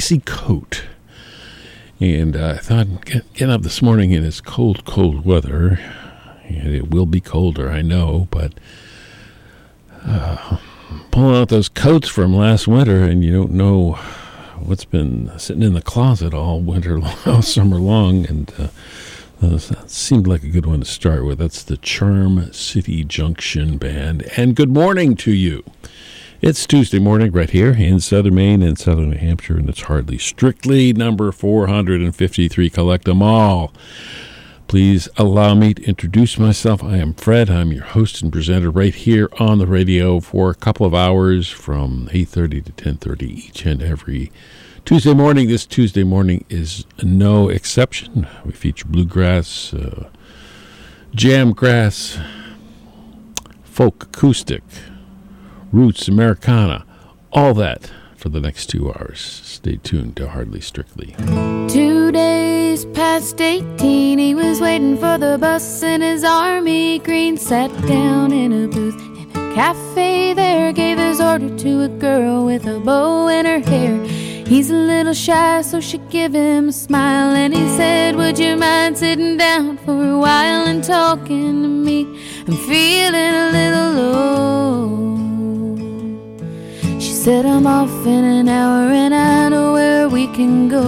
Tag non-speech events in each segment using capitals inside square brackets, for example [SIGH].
"Greasy Coat." And uh, I thought, get, getting up this morning in this cold, cold weather, and it will be colder, I know, but uh, pulling out those coats from last winter, and you don't know what's been sitting in the closet all winter, [LAUGHS] all summer long, and uh, uh, that seemed like a good one to start with. That's the Charm City Junction Band, and good morning to you. It's Tuesday morning right here in southern Maine and southern New Hampshire, and it's hardly strictly number 453. Collect them all. Please allow me to introduce myself. I am Fred. I'm your host and presenter right here on the radio for a couple of hours from 8:30 to 10:30 each and every Tuesday morning. This Tuesday morning is no exception. We feature bluegrass, uh, jamgrass, folk acoustic, roots, Americana, all that for the next two hours. Stay tuned to Hardly Strictly. Two days past 18, he was waiting for the bus in his army green. Sat down in a booth in a cafe there, gave his order to a girl with a bow in her hair. He's a little shy, so she give him a smile. And he said, Would you mind sitting down for a while and talking to me? I'm feeling a little low. Said, I'm off in an hour and I know where we can go.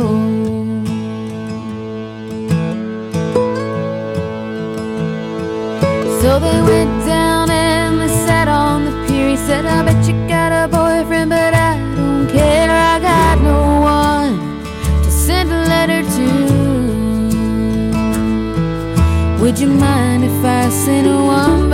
So they went down and they sat on the pier. He said, I bet you got a boyfriend, but I don't care. I got no one to send a letter to. Would you mind if I sent one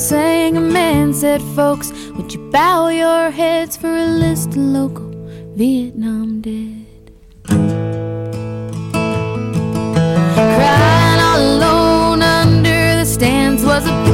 sang. A man said, Folks, would you bow your heads for a list of local Vietnam dead? Crying all alone under the stands was a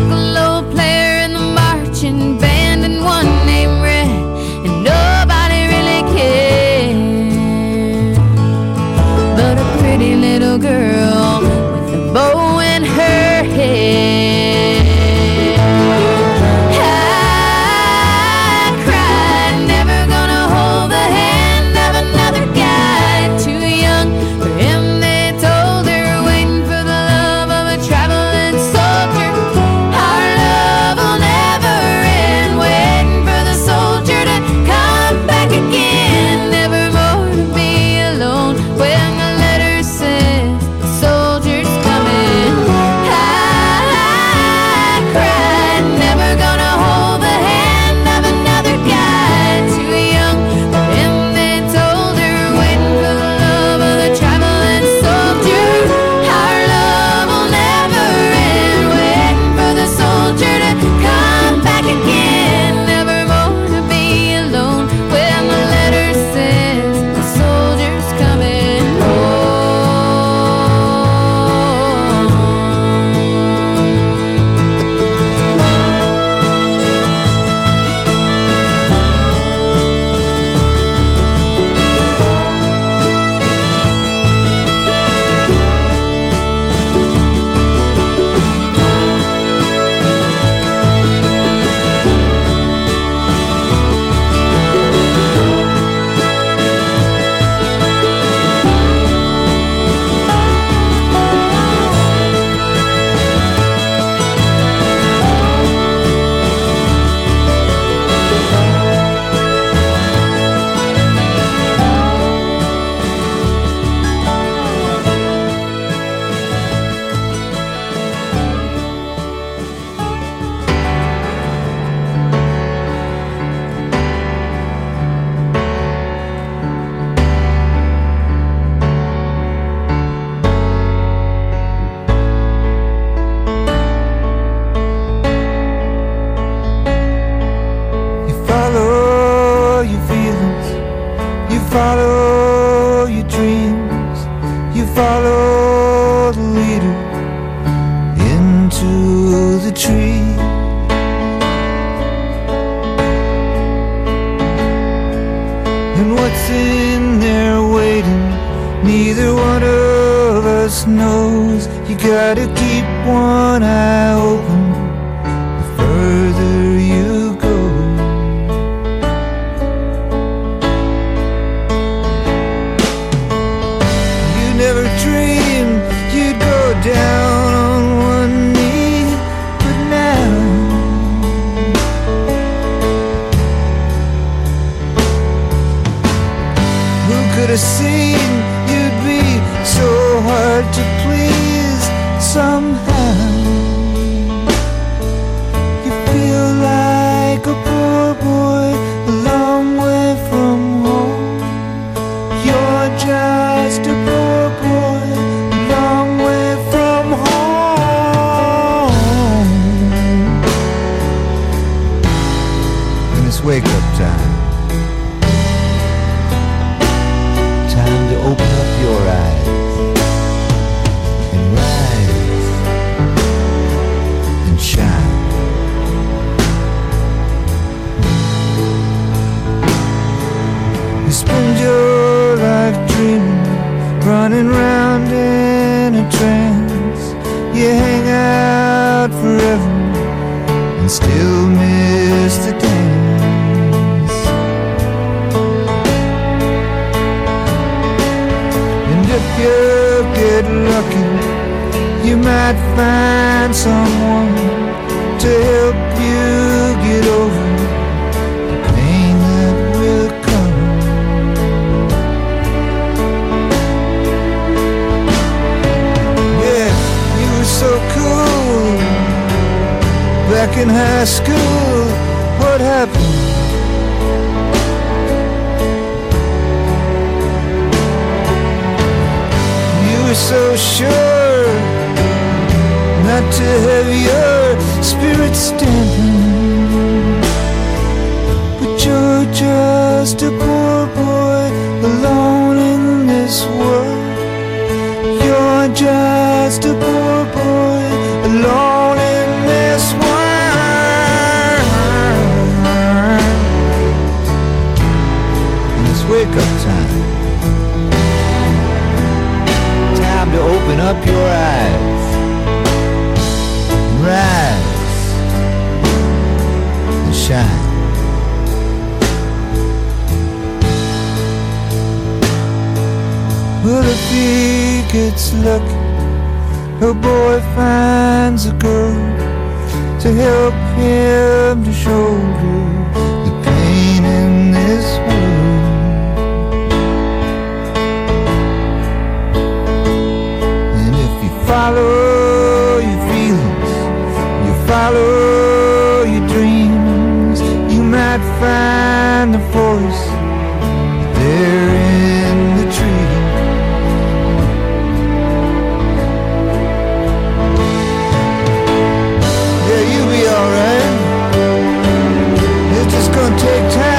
if you get lucky, you might find someone to help you get over the pain that will come. Yeah, you were so cool back in high school. So sure not to have your spirit stamping. But you're just a poor boy alone in this world. You're just a poor eyes. Rise and shine. Well, if he gets lucky, a boy finds a girl to help him to shoulder follow your feelings, you follow your dreams, you might find the voice there in the. Yeah, you'll be alright. It's just gonna take time.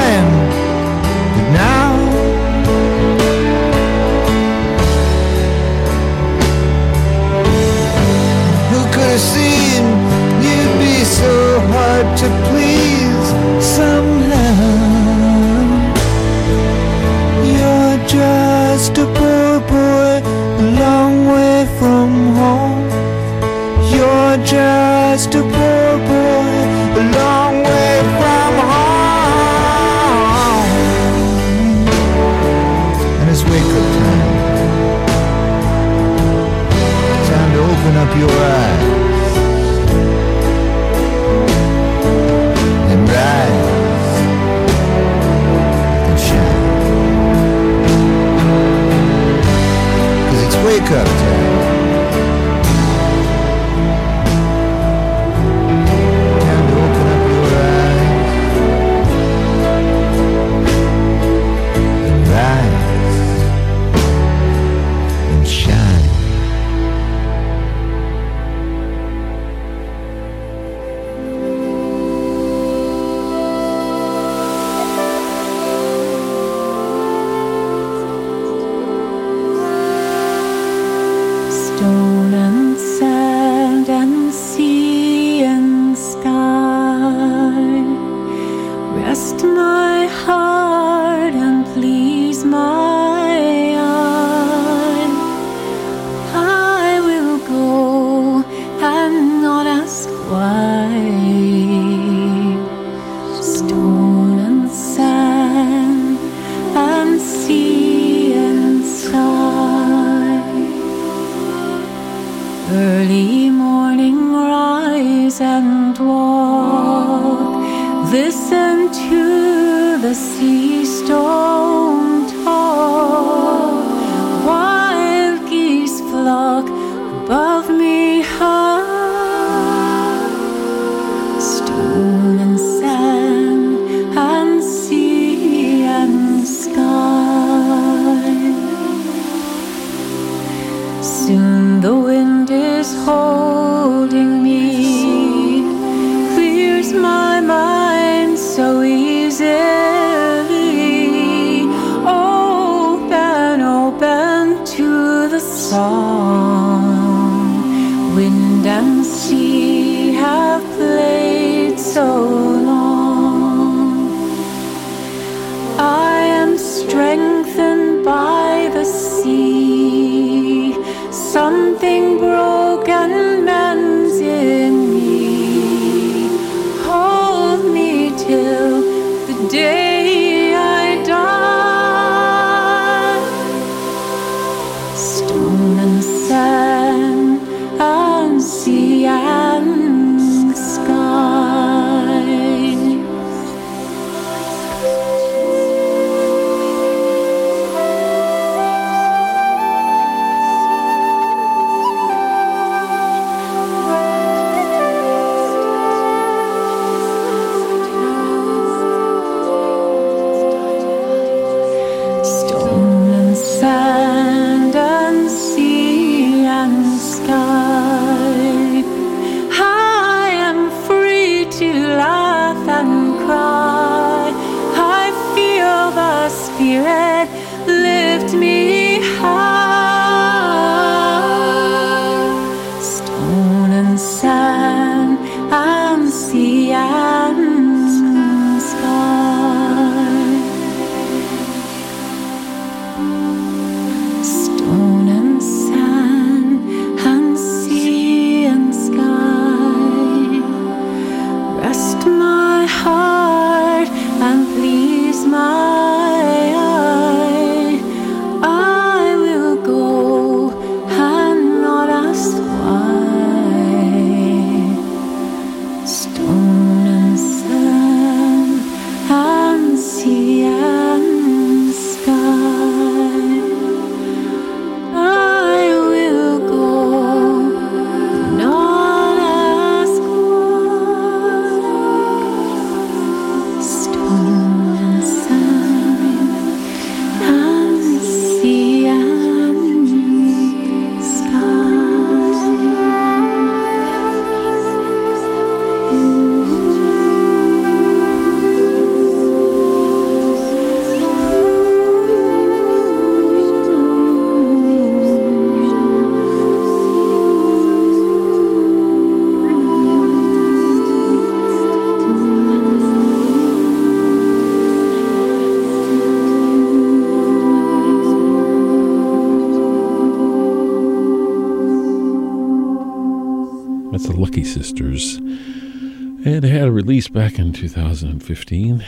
Back in 2015.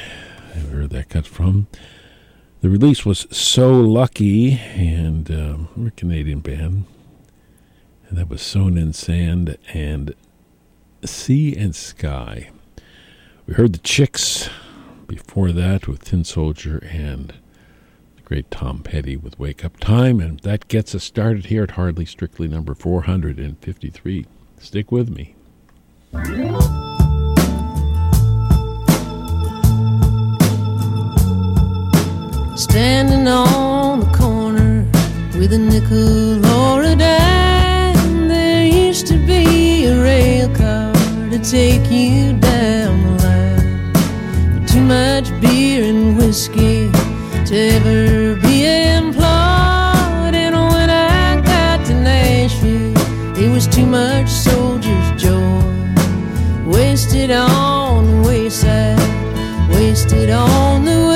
Where that cut from. The release was So Lucky, and um, we're a Canadian band. And that was Sown in Sand and Sea and Sky. We heard the Chicks before that with Tin Soldier and the great Tom Petty with Wake Up Time. And that gets us started here at Hardly Strictly number 453. Stick with me. Standing on the corner with a nickel or a dime. There used to be a rail car to take you down the line. But too much beer and whiskey to ever be employed. And when I got to Nashville, it was too much soldier's joy. Wasted on the wayside, wasted on the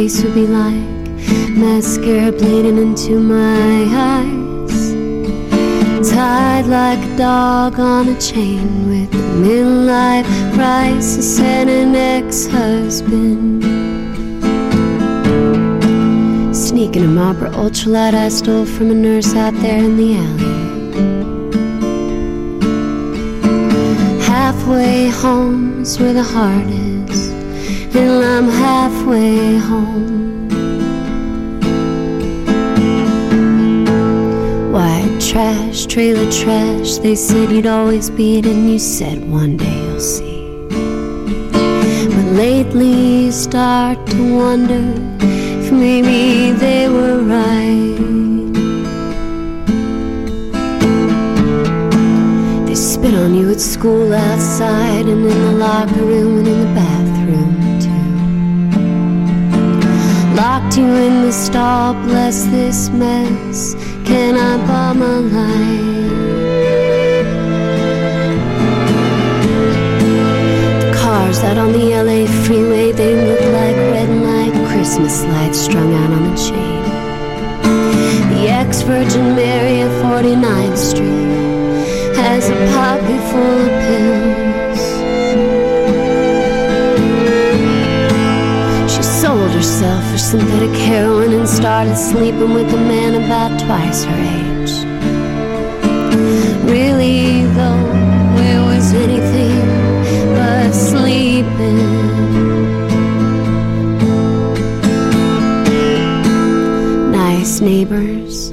face would be like mascara bleeding into my eyes. Tied like a dog on a chain with a midlife crisis and an ex-husband. Sneaking a Marlboro ultralight I stole from a nurse out there in the alley. Halfway home is where the heart is, and I'm halfway home. White trash, trailer trash, they said you'd always be it, and you said one day you'll see. But lately you start to wonder if maybe they were right. They spit on you at school outside and in the locker room and in the bathroom Locked you in the stall, bless this mess. Can I bomb a line? The cars out on the LA freeway, they look like red light Christmas lights strung out on a chain. The ex Virgin Mary of 49th Street has a poppy full of pills. Herself for synthetic heroin and started sleeping with a man about twice her age. Really, though, where was anything but sleeping? Nice neighbors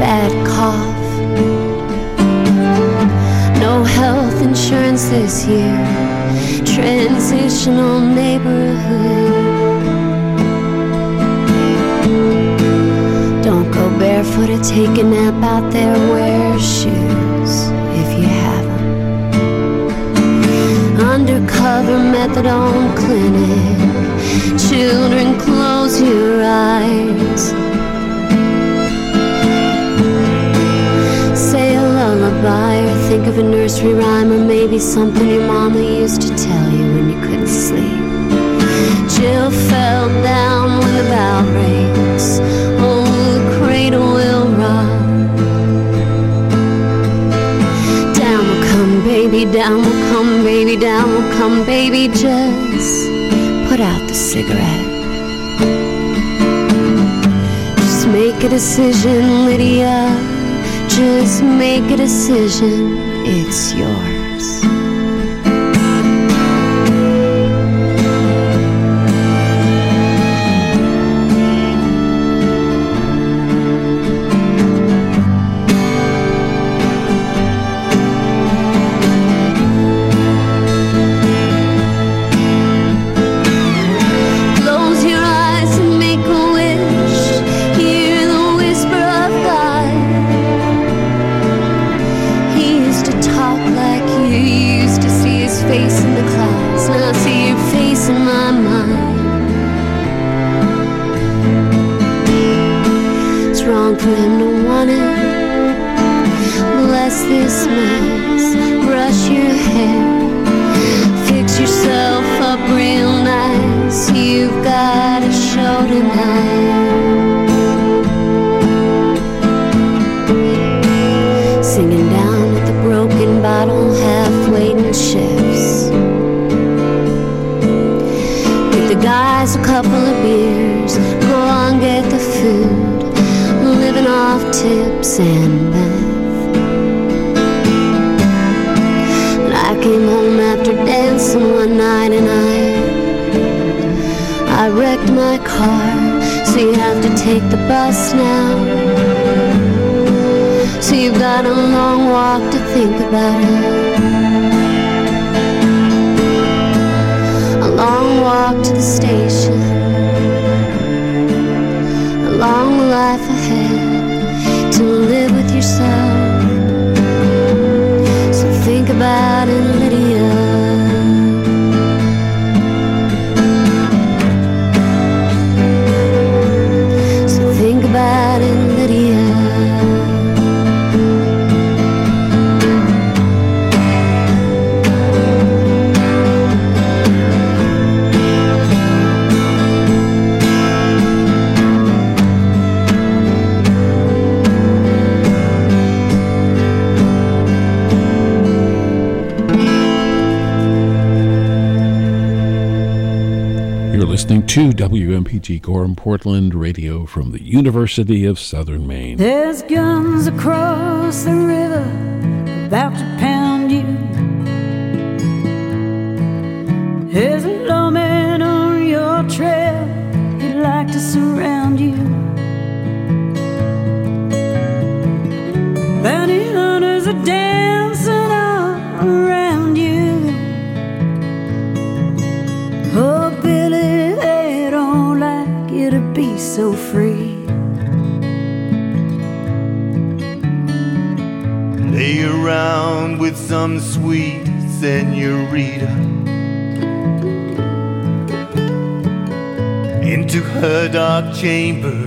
bad cough. No health insurance this year transitional neighborhood. Don't go barefoot or take a nap out there. Wear shoes if you have them. Undercover methadone clinic. Children, close your eyes. say a lullaby or think of a nursery rhyme or maybe something your mama used to tell you. Jill fell down when the bell rings. Oh, the cradle will rock. Down will come, baby, down will come, baby, down will come, baby, just put out the cigarette. Just make a decision, Lydia. Just make a decision. It's yours. WMPG Gorham Portland Radio from the University of Southern Maine. There's guns across the river about to chamber.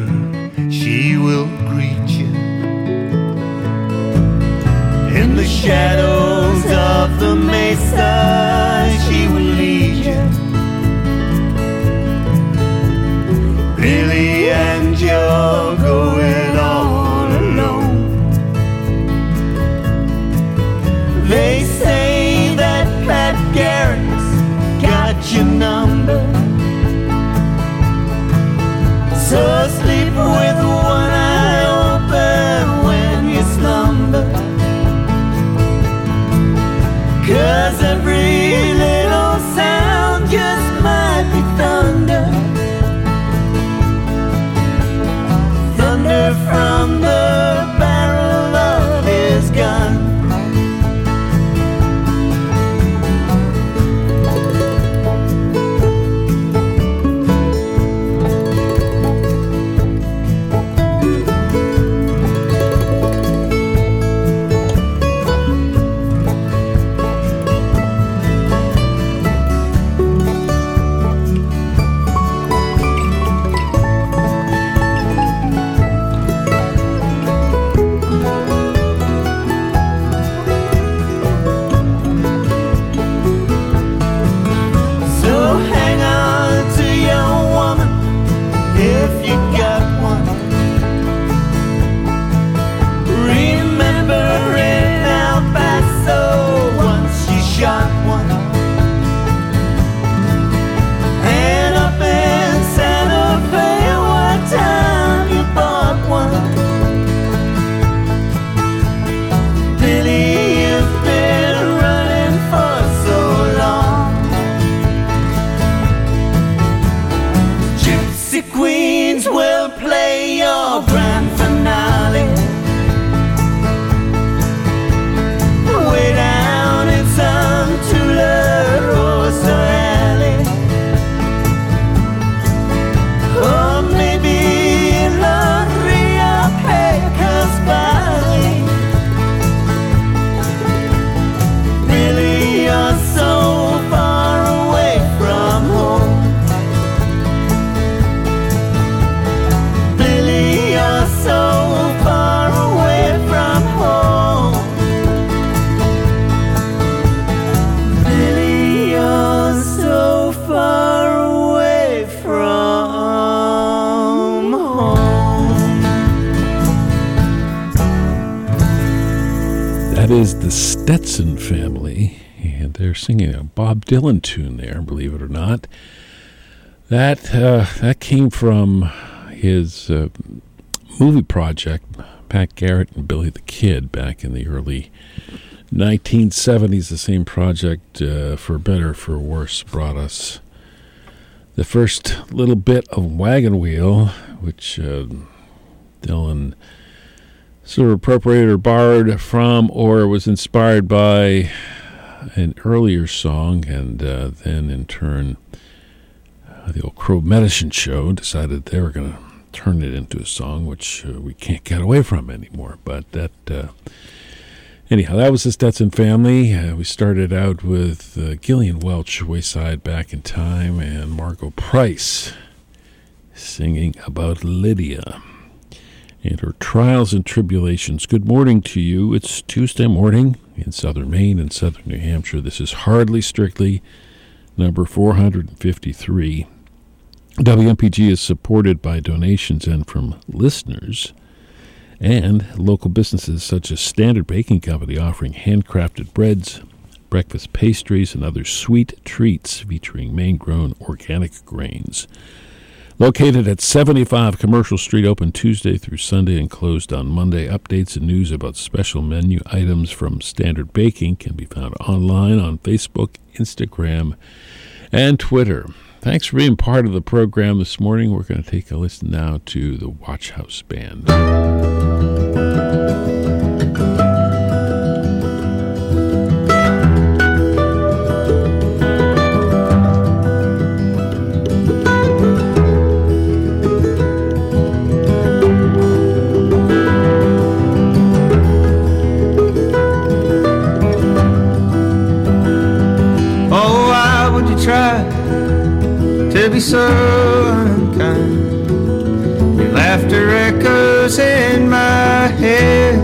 That uh, that came from his uh, movie project, Pat Garrett and Billy the Kid, back in the early 1970s. The same project, uh, for better for worse, brought us the first little bit of Wagon Wheel, which uh, Dylan sort of appropriated or borrowed from or was inspired by an earlier song, and uh, then in turn, the Old Crow Medicine Show decided they were going to turn it into a song, which uh, we can't get away from anymore. But that, uh, anyhow, that was the Stetson family. Uh, we started out with uh, Gillian Welch, Wayside Back in Time, and Margo Price singing about Lydia and her trials and tribulations. Good morning to you. It's Tuesday morning in southern Maine and southern New Hampshire. This is Hardly Strictly, number 453. WMPG is supported by donations and from listeners and local businesses such as Standard Baking Company offering handcrafted breads, breakfast pastries, and other sweet treats featuring Maine grown organic grains. Located at 75 Commercial Street, open Tuesday through Sunday and closed on Monday. Updates and news about special menu items from Standard Baking can be found online on Facebook, Instagram, and Twitter. Thanks for being part of the program this morning. We're going to take a listen now to the Watch House Band. Be so unkind. Your laughter echoes in my head.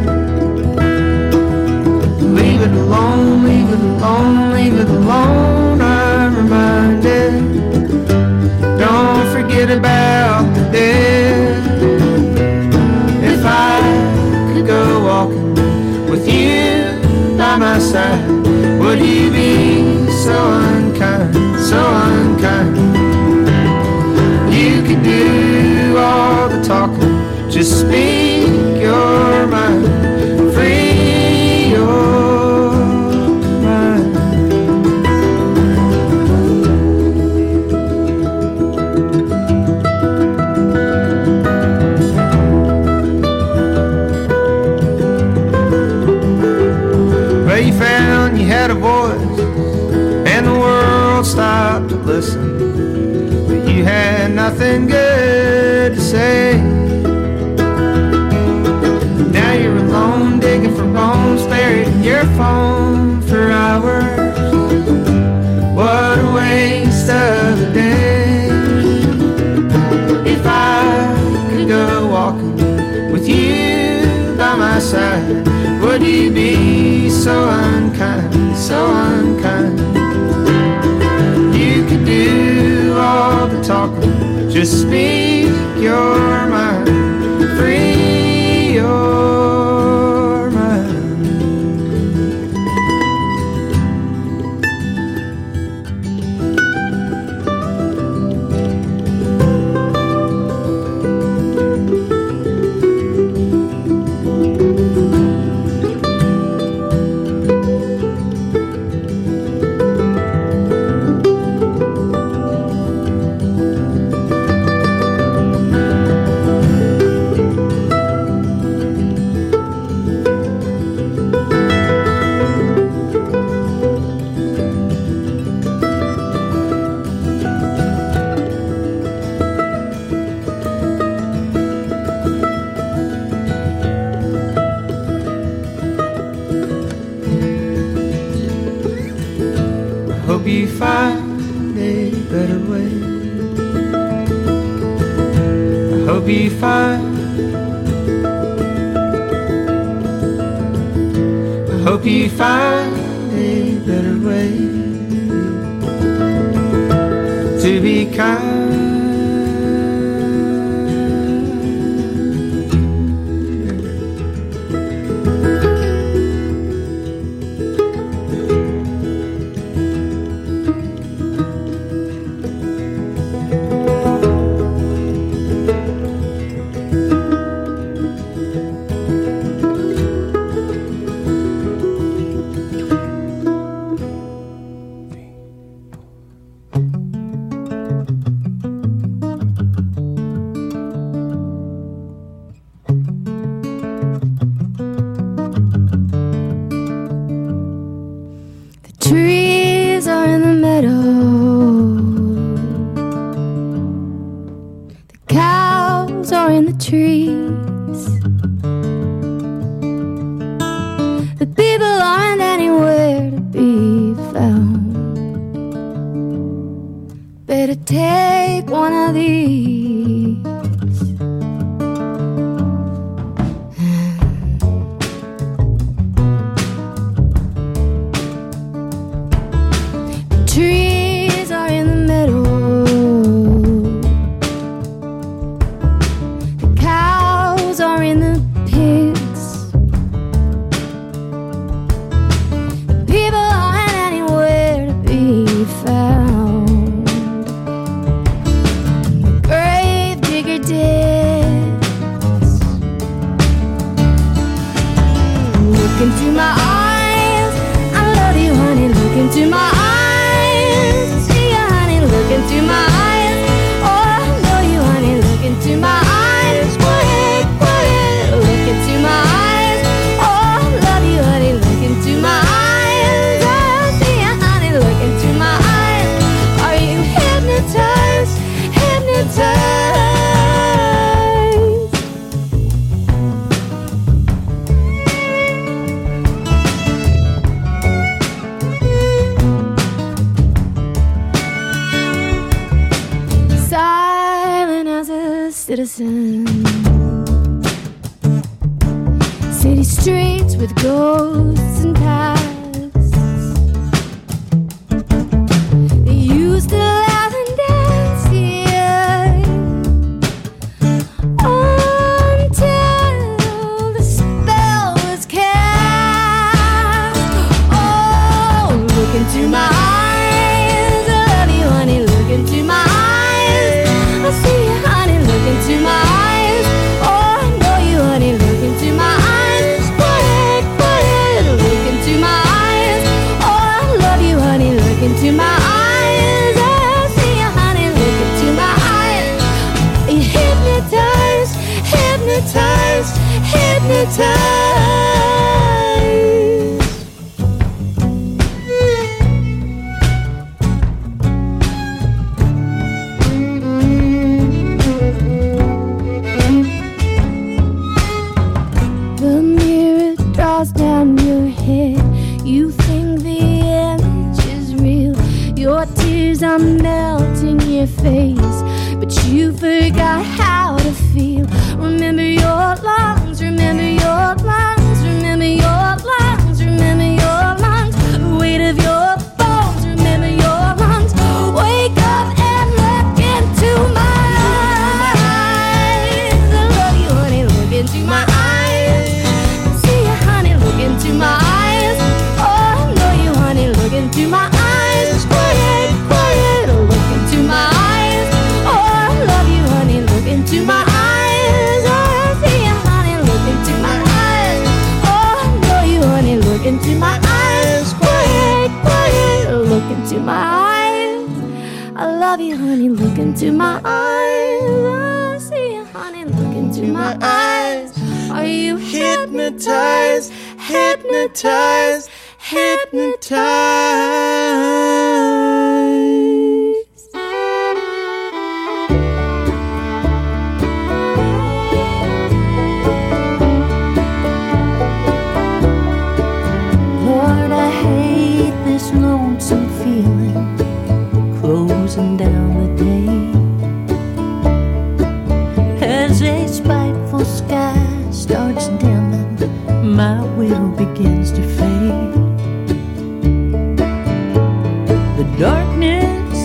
Leave it alone, leave it alone, leave it alone. I'm reminded. Don't forget about the dead. If I could go walking with you by my side, would you be so unkind, so unkind? Speak your mind, free your mind. Well, you found you had a voice, and the world stopped to listen but you had nothing good to say. Would you be so unkind, so unkind? You could do all the talking. Just speak your mind, 烦。into my eyes. I see you, honey, look into my eyes. Are you hypnotized? Hypnotized? Hypnotized? hypnotized? begins to fade. The darkness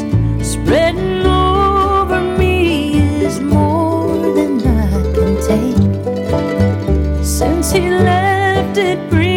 spreading over me is more than I can take. Since he left, it brings.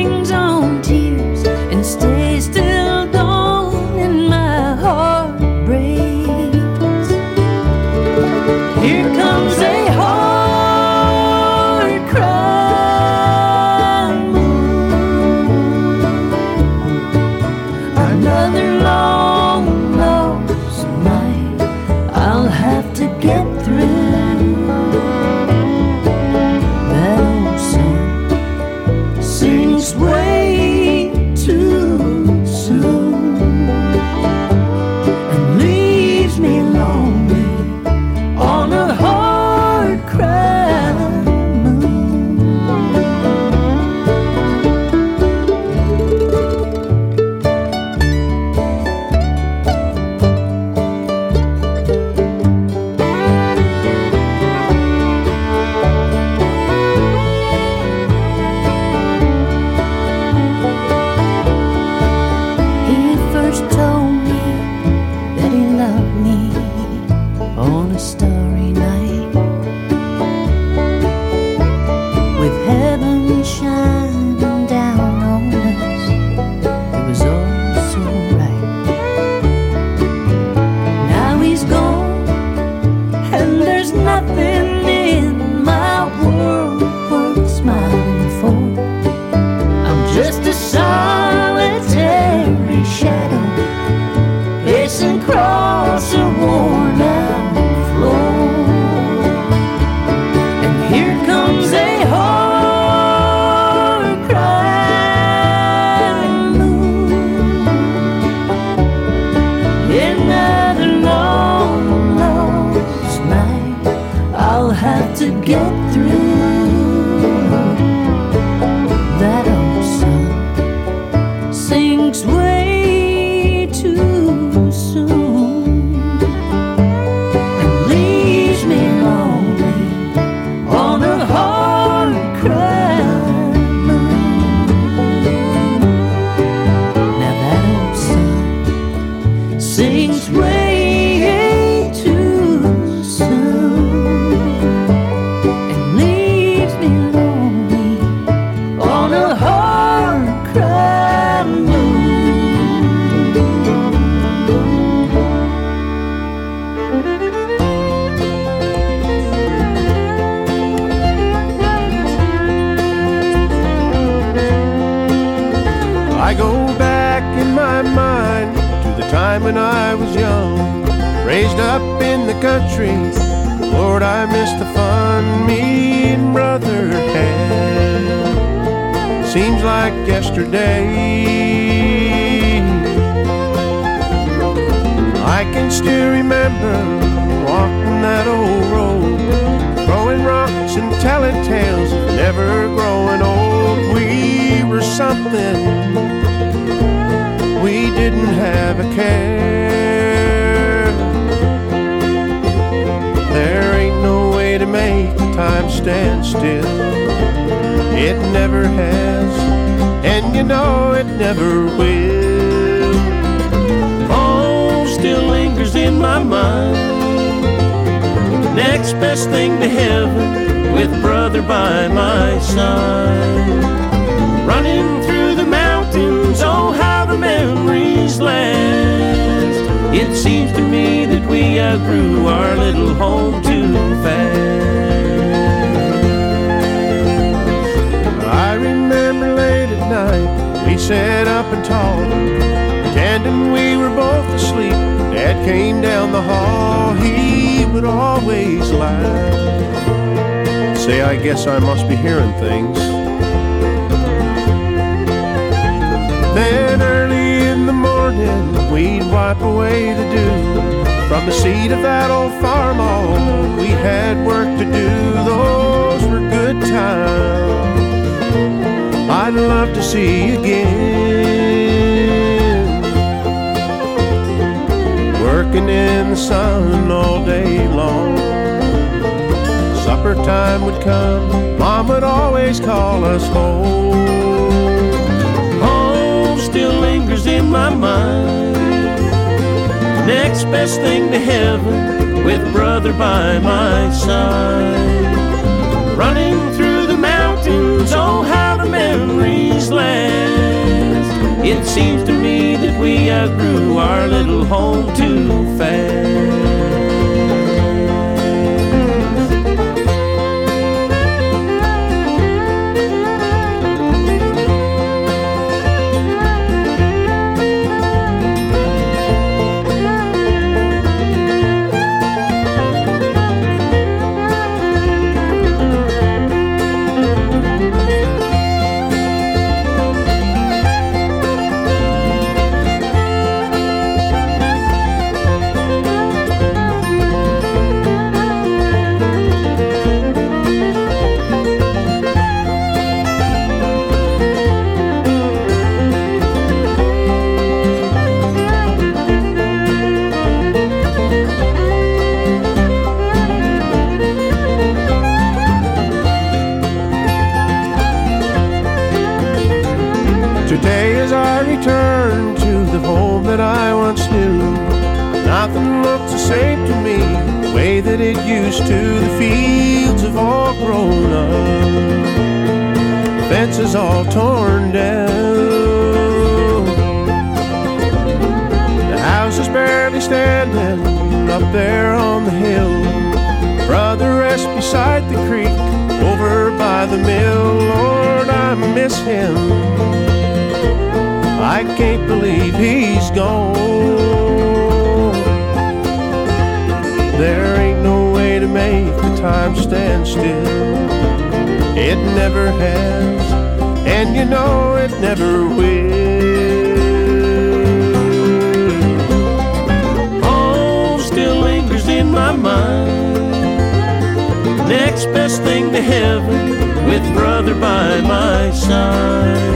Lord, I miss the fun me and brother had. Seems like yesterday. I can still remember walking that old road, throwing rocks and telling tales never growing old. We were something we didn't have a care. Make time stand still. It never has, and you know it never will. Oh, still lingers in my mind. Next best thing to heaven, with brother by my side. Running through the mountains, oh, how the memories last. It seems we outgrew our little home too fast. I remember late at night, we sat up and talked, pretending we were both asleep. Dad came down the hall, he would always laugh. Say, I guess I must be hearing things. Then early in the morning, we'd wipe away the dew from the seat of that old farm. All we had work to do, those were good times. I'd love to see you again. Working in the sun all day long. Supper time would come, Mom would always call us home home still lingers in my mind. Next best thing to heaven, with brother by my side. Running through the mountains, oh, how the memories last. It seems to me that we outgrew our little home too fast. Same to me, the way that it used to. The fields have all grown up, fences all torn down. The house is barely standing up there on the hill. Brother rests beside the creek over by the mill. Lord, I miss him. I can't believe he's gone. Make the time stand still. It never has, and you know it never will. Home still lingers in my mind. Next best thing to heaven with brother by my side.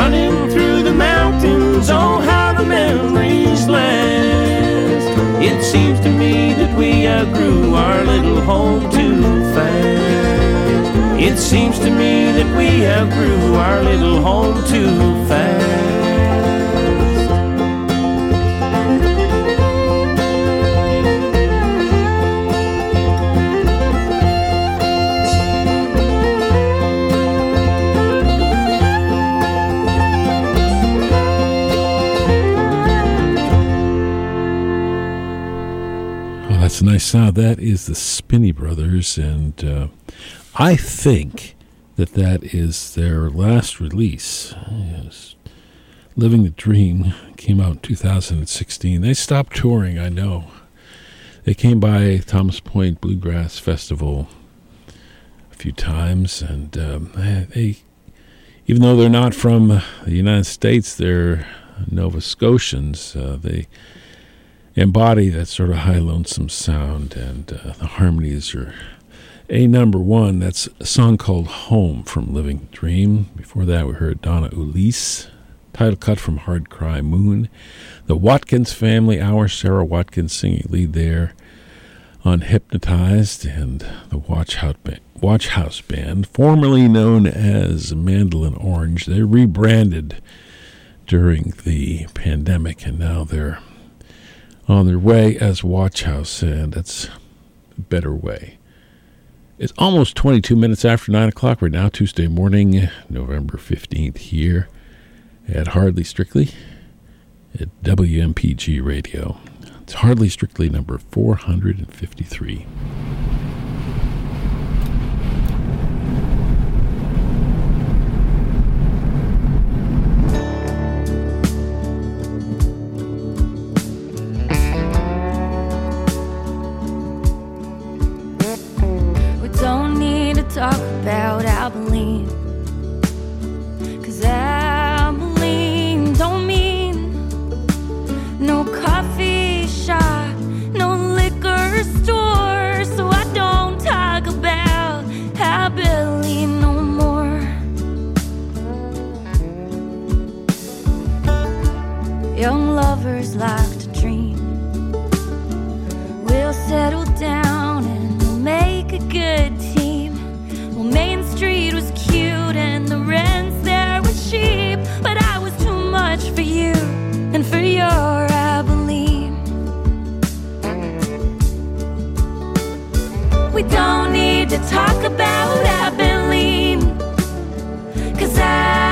Running through the mountains, oh, how the memories last. It seems to me that we outgrew our little home too fast. It seems to me that we outgrew our little home too fast. Sound. That is the Spinney Brothers, and uh, I think that that is their last release. Yes. Living the Dream came out in 2016. They stopped touring, I know. They came by Thomas Point Bluegrass Festival a few times, and um, they, even though they're not from the United States, they're Nova Scotians. Uh, they embody that sort of high lonesome sound, and uh, the harmonies are a number one. That's a song called Home from Living Dream. Before that, we heard Donna Ulisse, title cut from Hard Cry Moon. The Watkins Family Hour Sara Watkins singing lead there on Hypnotized, and the Watch House Band. Watch House Band, formerly known as Mandolin Orange, they rebranded during the pandemic, and now they're on their way as Watch House, and that's a better way. It's almost 22 minutes after 9 o'clock right now, Tuesday morning, November 15th, here at Hardly Strictly at WMPG Radio. It's Hardly Strictly number 453. Lovers like to dream. We'll settle down and we'll make a good team. Well, Main Street was cute and the rents there were cheap, but I was too much for you and for your Abilene. We don't need to talk about Abilene, cause Abilene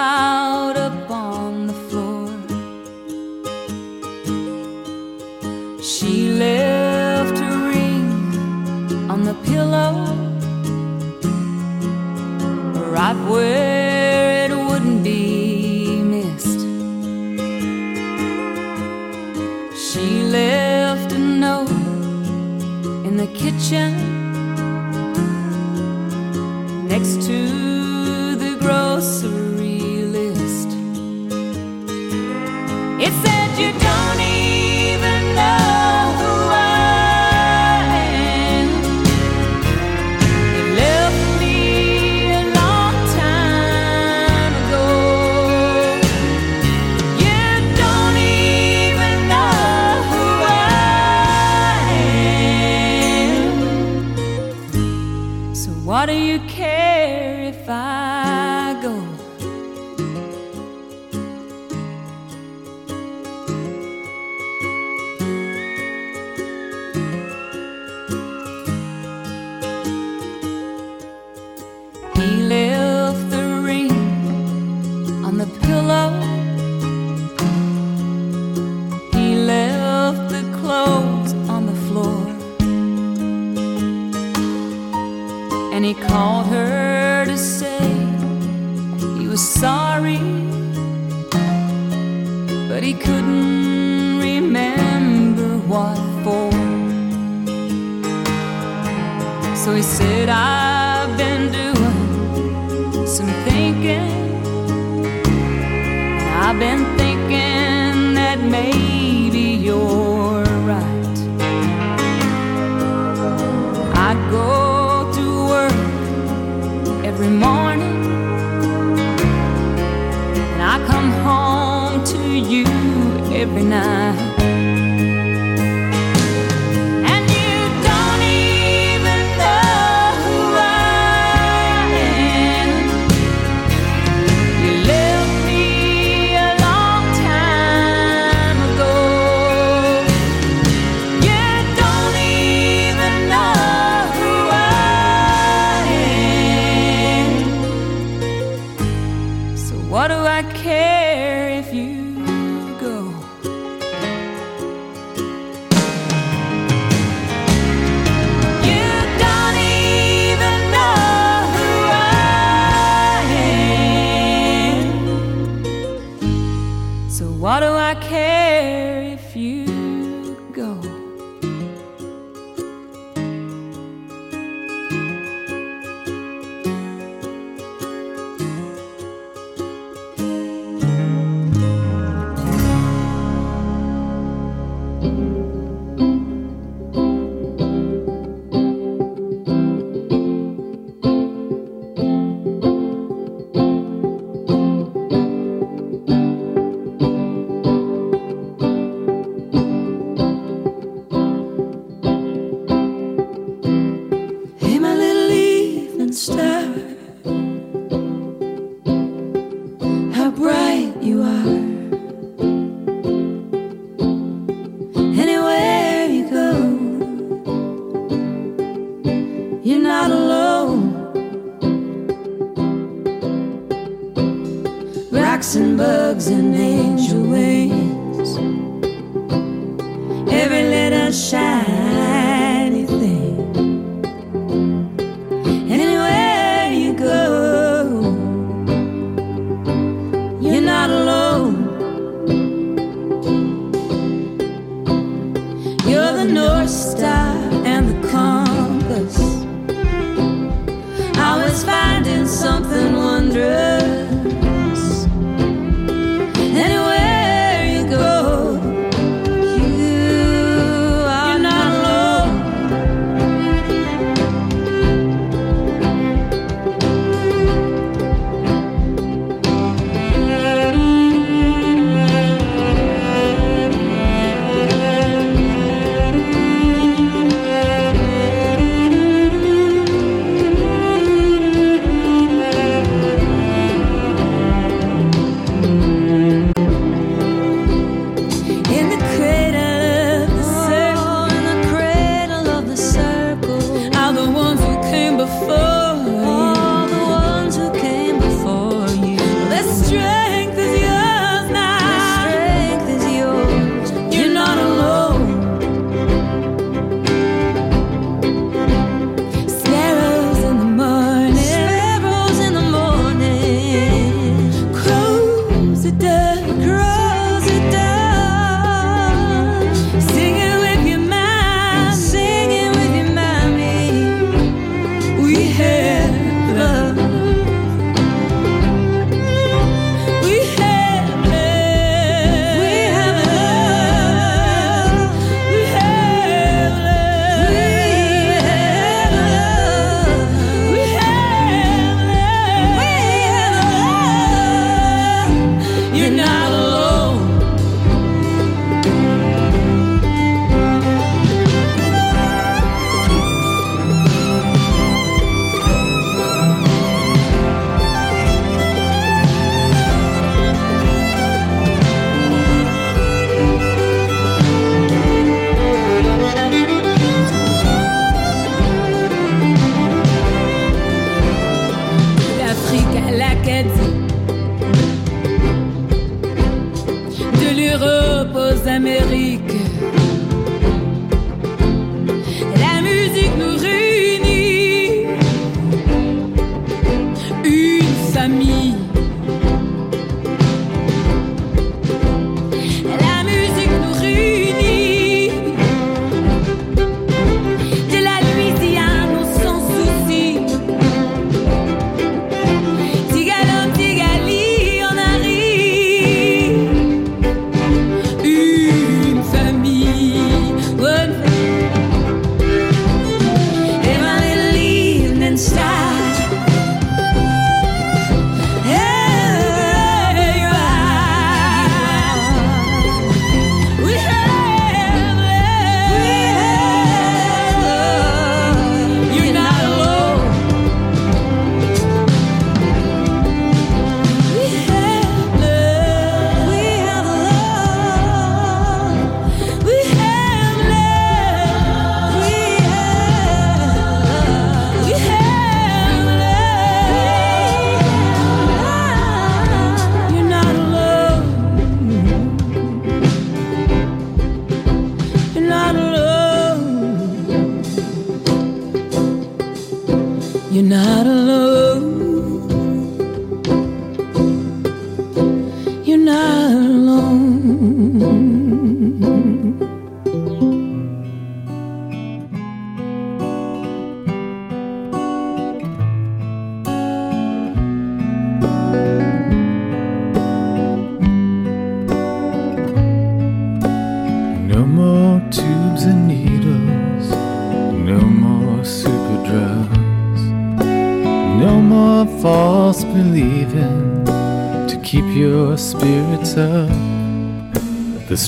out upon the floor. She left a ring on the pillow, right where it wouldn't be missed. She left a note in the kitchen next to. So, what do you care if I go?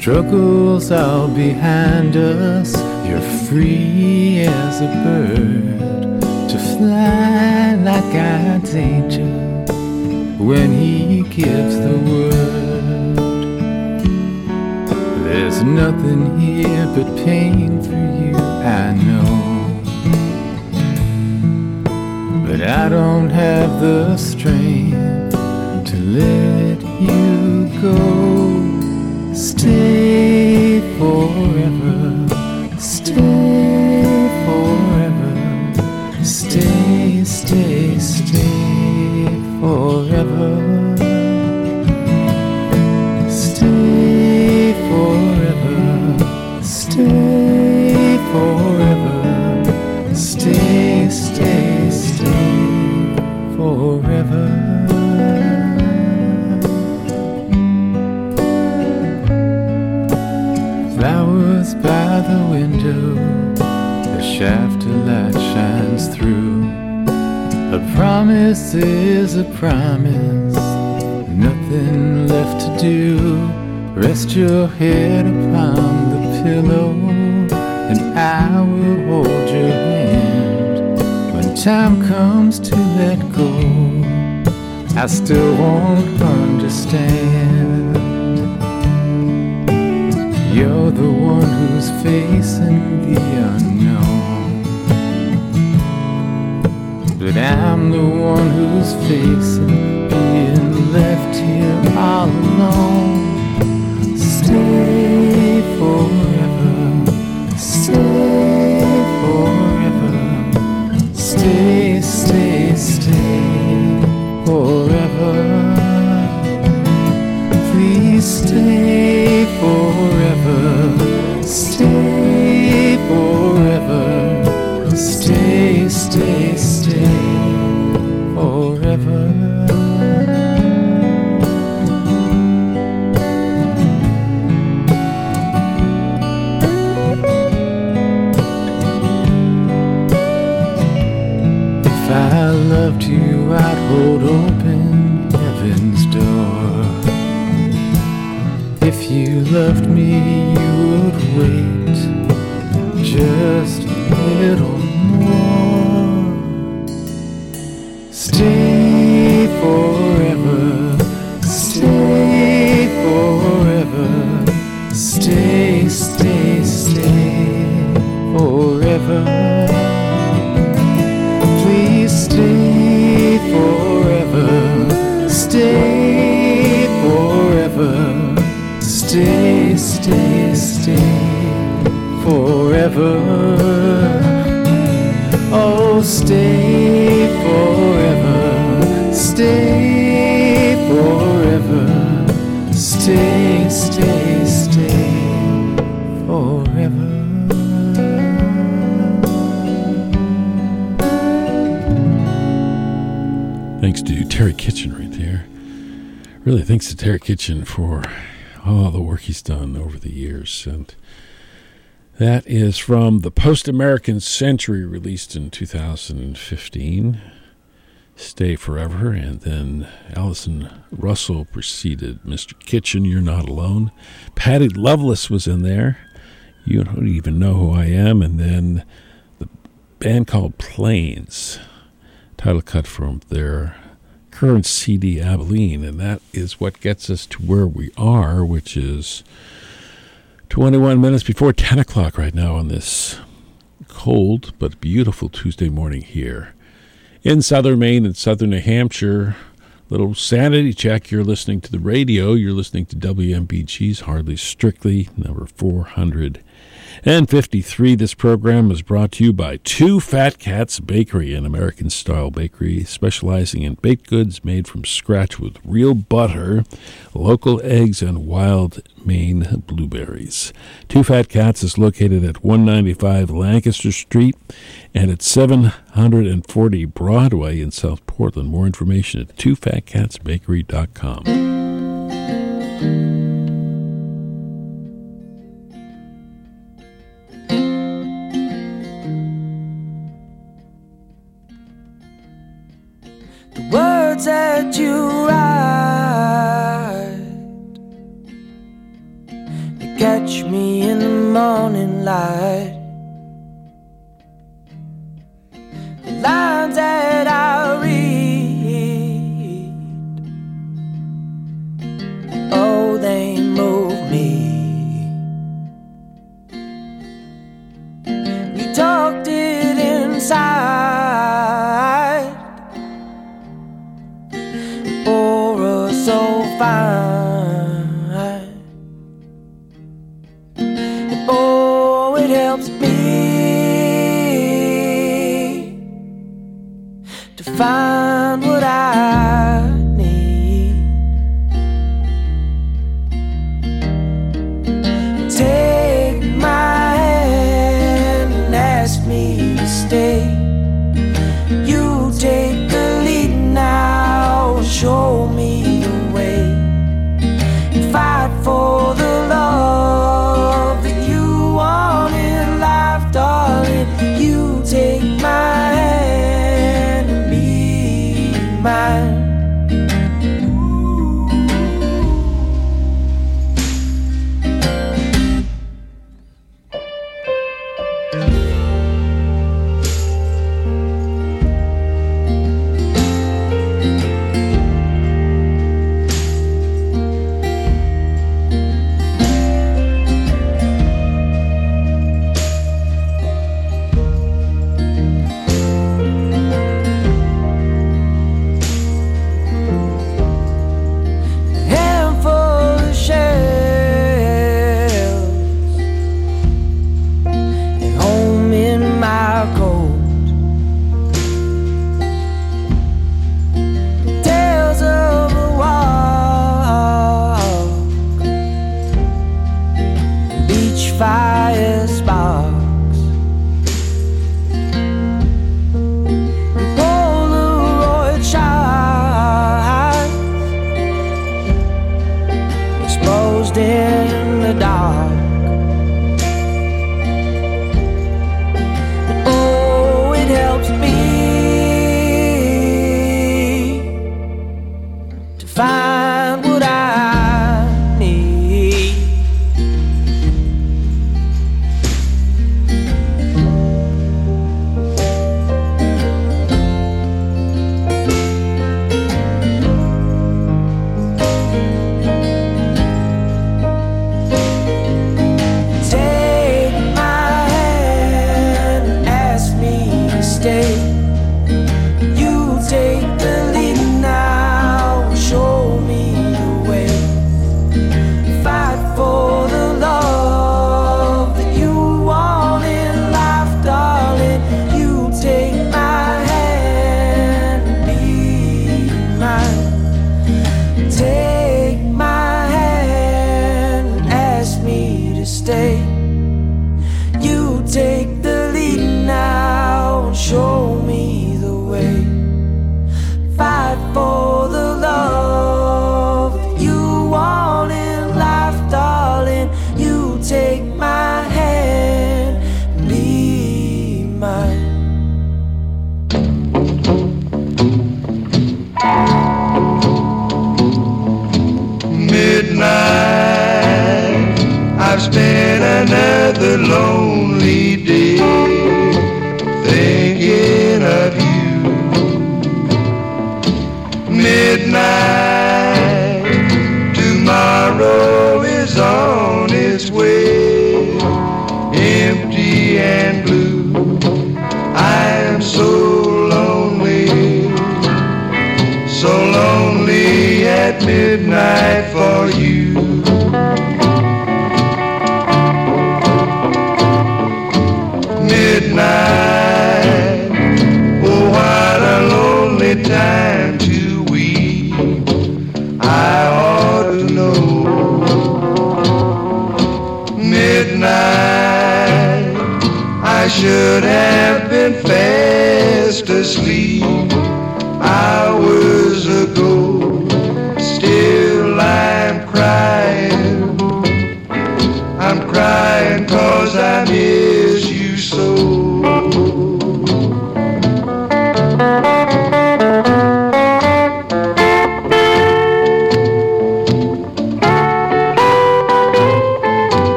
Struggles are behind us. You're free as a bird to fly like God's angel when He gives the word. There's nothing here but pain for you, I know. But I don't have the strength to let you go. Stay forever. Promise is a promise, nothing left to do. Rest your head upon the pillow, and I will hold your hand. When time comes to let go, I still won't understand. You're the one who's facing the unknown. But I'm the one who's facing being left here all alone. Stay forever, stay forever, stay, stay, stay forever. Terry Kitchen for all the work he's done over the years. And that is from the Post American Century, released in 2015. Stay Forever. And then Allison Russell preceded Mr. Kitchen, You're Not Alone. Patty Loveless was in there. You don't even know who I am. And then the band called Planes, title cut from their current CD, Abilene, and that is what gets us to where we are, which is 21 minutes before 10 o'clock right now on this cold but beautiful Tuesday morning here in southern Maine and southern New Hampshire. Little sanity check. You're listening to the radio. You're listening to WMPG's Hardly Strictly, number 400 and 53. This program is brought to you by Two Fat Cats Bakery, an American style bakery specializing in baked goods made from scratch with real butter, local eggs, and wild Maine blueberries. Two Fat Cats is located at 195 Lancaster Street and at 740 Broadway in South Portland. More information at twofatcatsbakery.com. the words that you write they catch me in the morning light. The lines that I read oh they move me. We talked find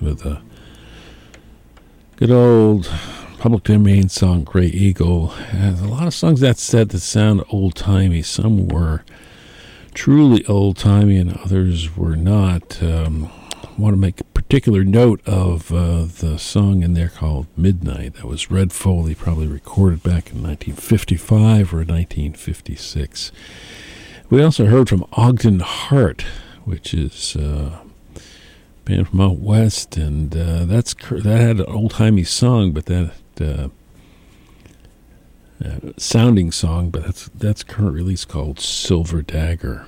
With a good old public domain song, Grey Eagle. And a lot of songs that said that sound old timey. Some were truly old timey, and others were not. Um, I want to make a particular note of uh, the song in there called Midnight. That was Red Foley, probably recorded back in 1955 or 1956. We also heard from Ogden Hart, which is uh, band from out west, and uh, that's that had an old timey song, but that uh, uh, sounding song, but that's that's current release called Silver Dagger.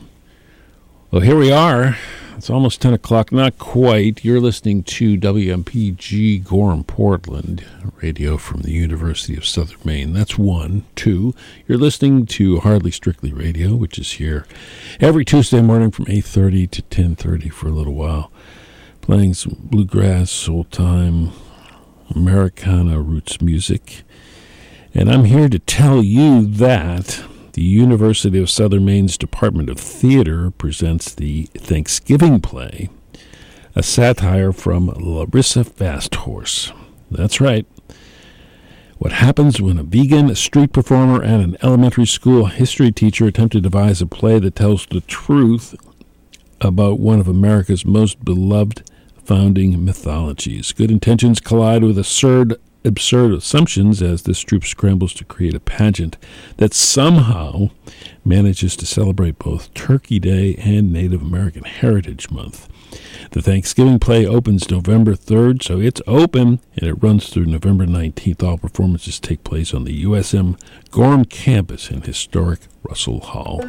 Well, here we are. It's almost 10 o'clock, not quite. You're listening to WMPG Gorham, Portland, radio from the University of Southern Maine. That's one. Two, you're listening to Hardly Strictly Radio, which is here every Tuesday morning from 8.30 to 10.30 for a little while, playing some bluegrass, old time, Americana roots music. And I'm here to tell you that the University of Southern Maine's Department of Theater presents the Thanksgiving play, a satire from Larissa Fasthorse. That's right. What happens when a vegan, a street performer, and an elementary school history teacher attempt to devise a play that tells the truth about one of America's most beloved founding mythologies? Good intentions collide with absurd absurd assumptions as this troupe scrambles to create a pageant that somehow manages to celebrate both Turkey Day and Native American Heritage Month. The Thanksgiving play opens November 3rd, so it's open and it runs through November 19th. All performances take place on the USM Gorham campus in historic Russell Hall.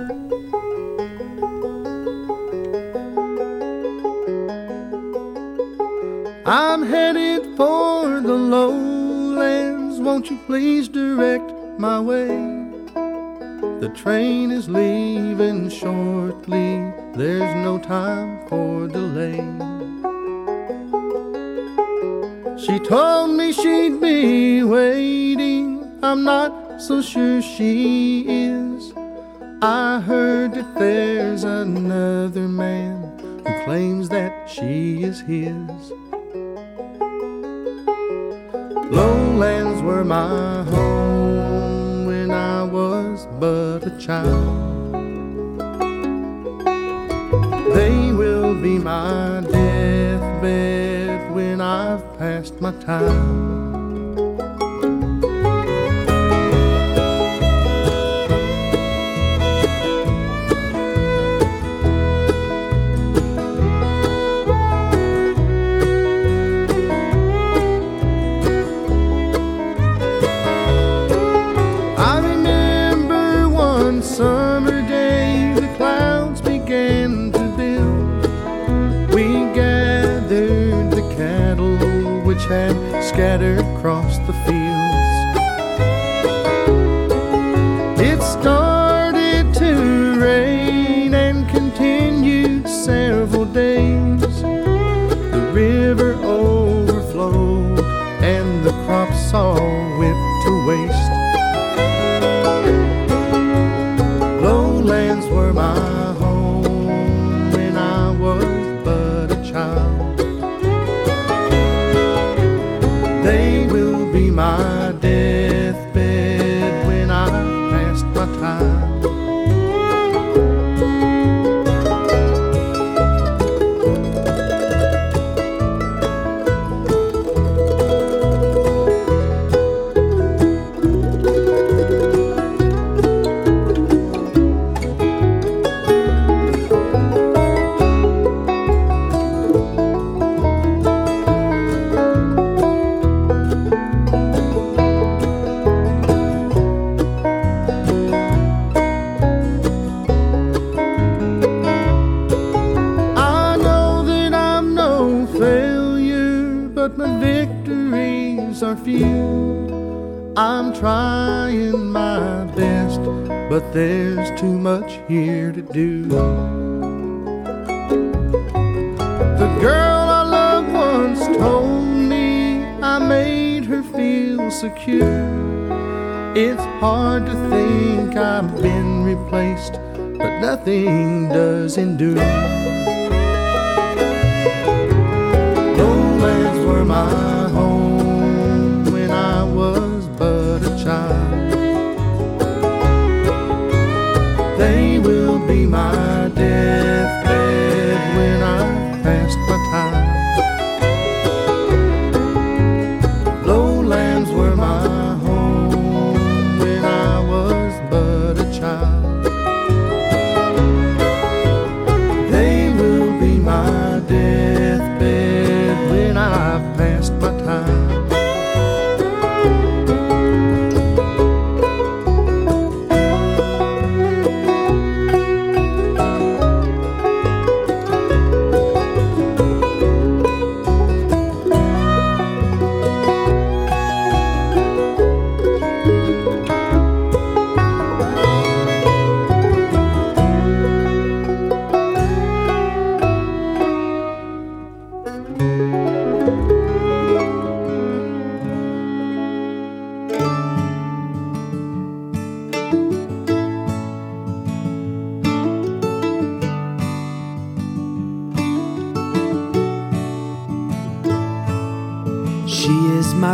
I'm headed for the lowlands. Won't you please direct my way? The train is leaving shortly. There's no time for delay. She told me she'd be waiting. I'm not so sure she is. I heard that there's another man who claims that she is his. Were my home when I was but a child. They will be my deathbed when I've passed my time.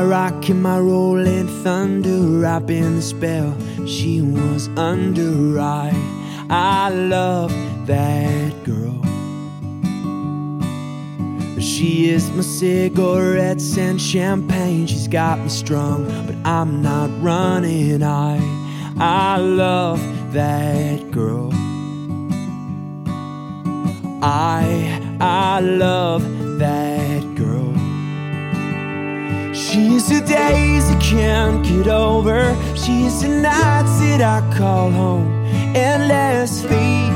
Rock and my rolling thunder. Been the spell she was under. I, I love that girl. She is my cigarettes and champagne. She's got me strung, but I'm not running. I, I love that girl. I, I love that She is the days I can't get over. She is the nights that I call home endlessly.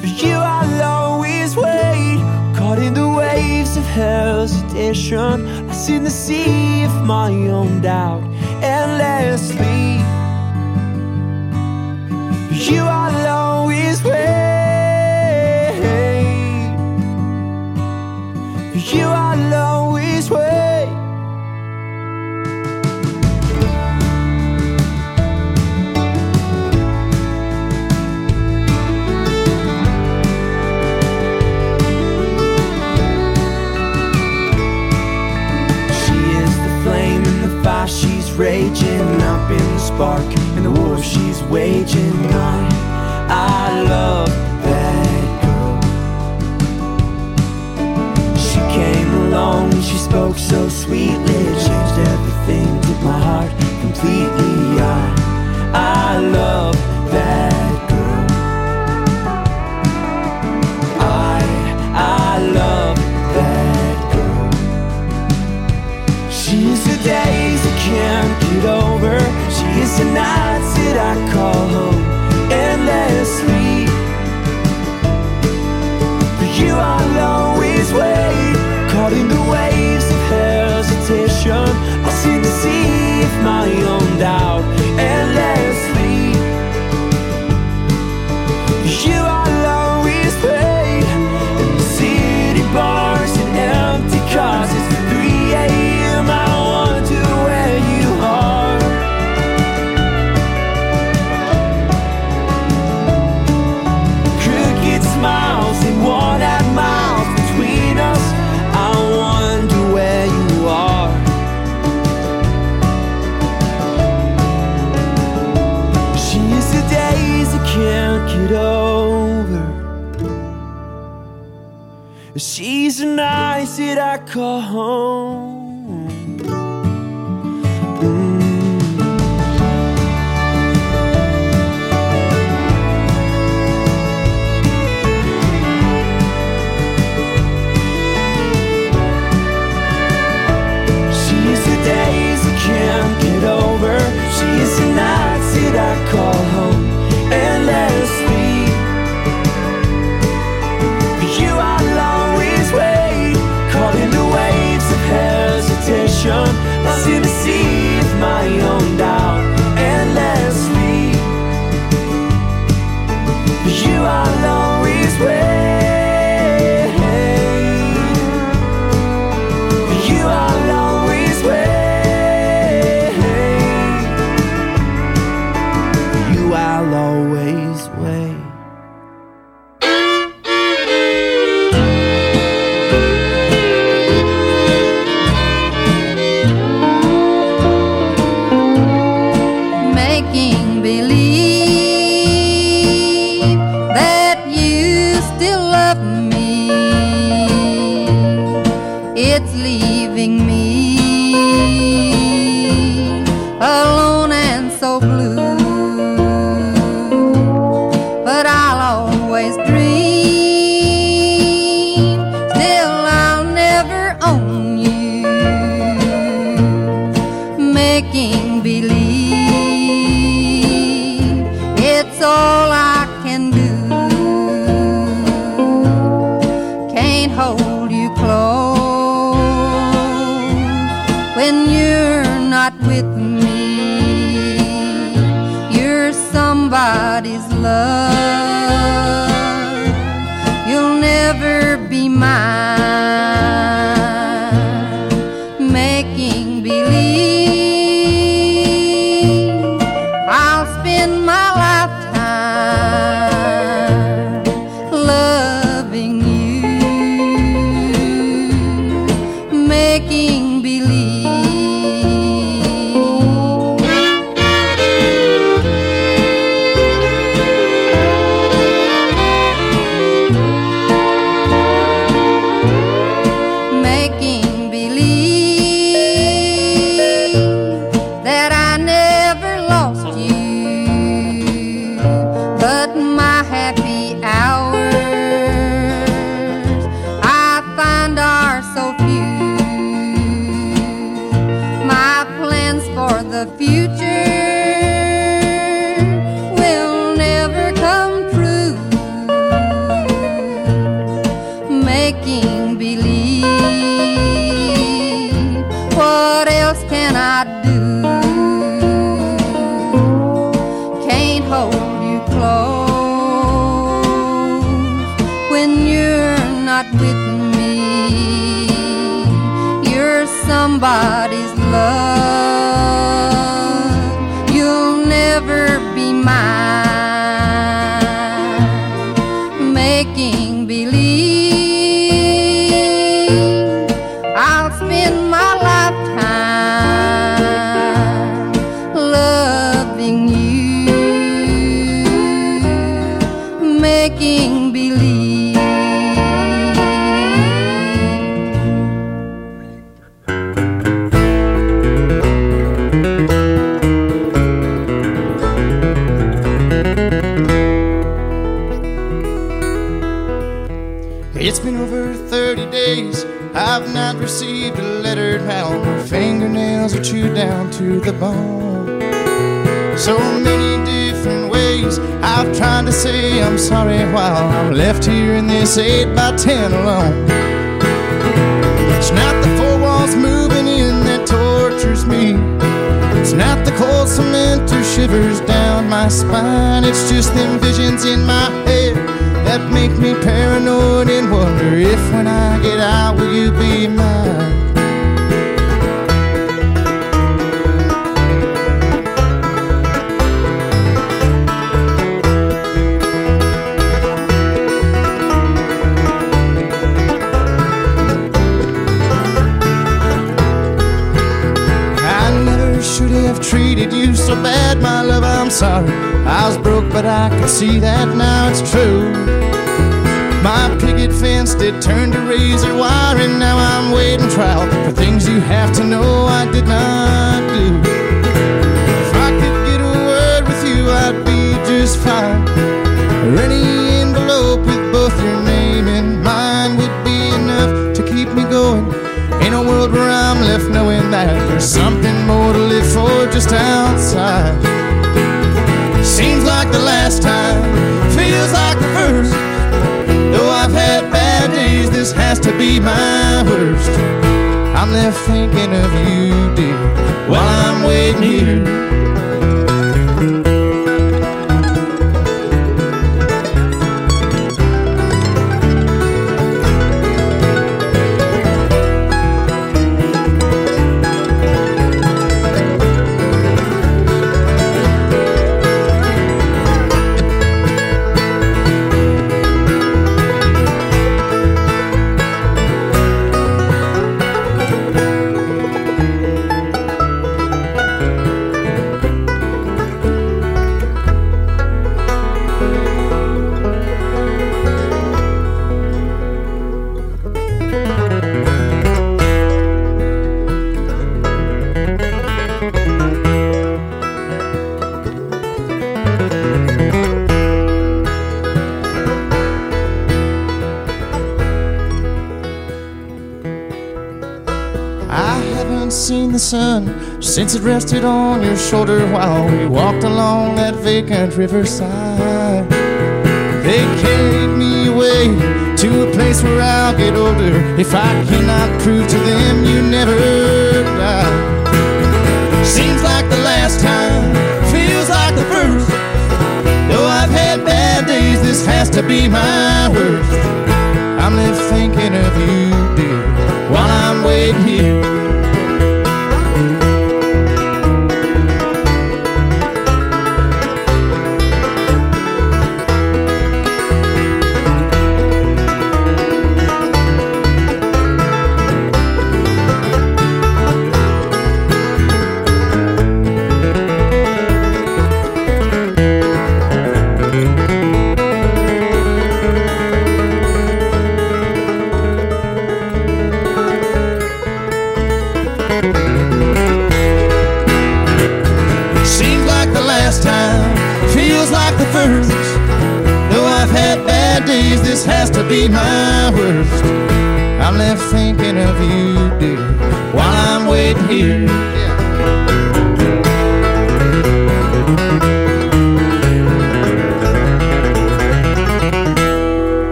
For you, I'll always wait, caught in the waves of hesitation, lost in the sea of my own doubt endlessly. For you, I'll always wait. For you, I'll fire she's raging up in the spark and the war she's waging. I, I love that girl. She came along and she spoke so sweetly, changed everything, took my heart completely. I, I love that can't get over. She is the nights that I call home endlessly. For you, I'll always wait, caught in the waves of hesitation. I'll seem to see if my own doubt nights that I call home. I see that now it's true. My picket fence did turn be my worst. I'm left thinking of you, dear, while I'm waiting here. Rested on your shoulder while we walked along that vacant riverside. They carried me away to a place where I'll get older if I cannot prove to them you never died. Seems like the last time, feels like the first. Though I've had bad days, this has to be my worst. I'm left thinking of you, dear, while I'm waiting here.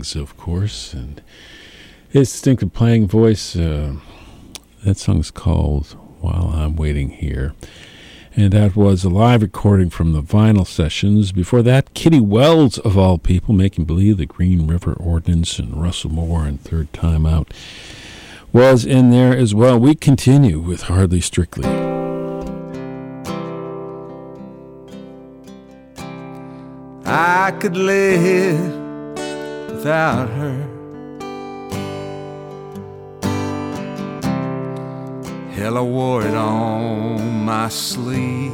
Of course, and his distinctive playing voice. Uh, that song's called "While I'm Waiting Here," and that was a live recording from the vinyl sessions. Before that, Kitty Wells, of all people, making believe the Green River Ordinance and Russell Moore and IIIrd Tyme Out was in there as well. We continue with Hardly Strictly. I could live without her. Hell, I wore it on my sleeve.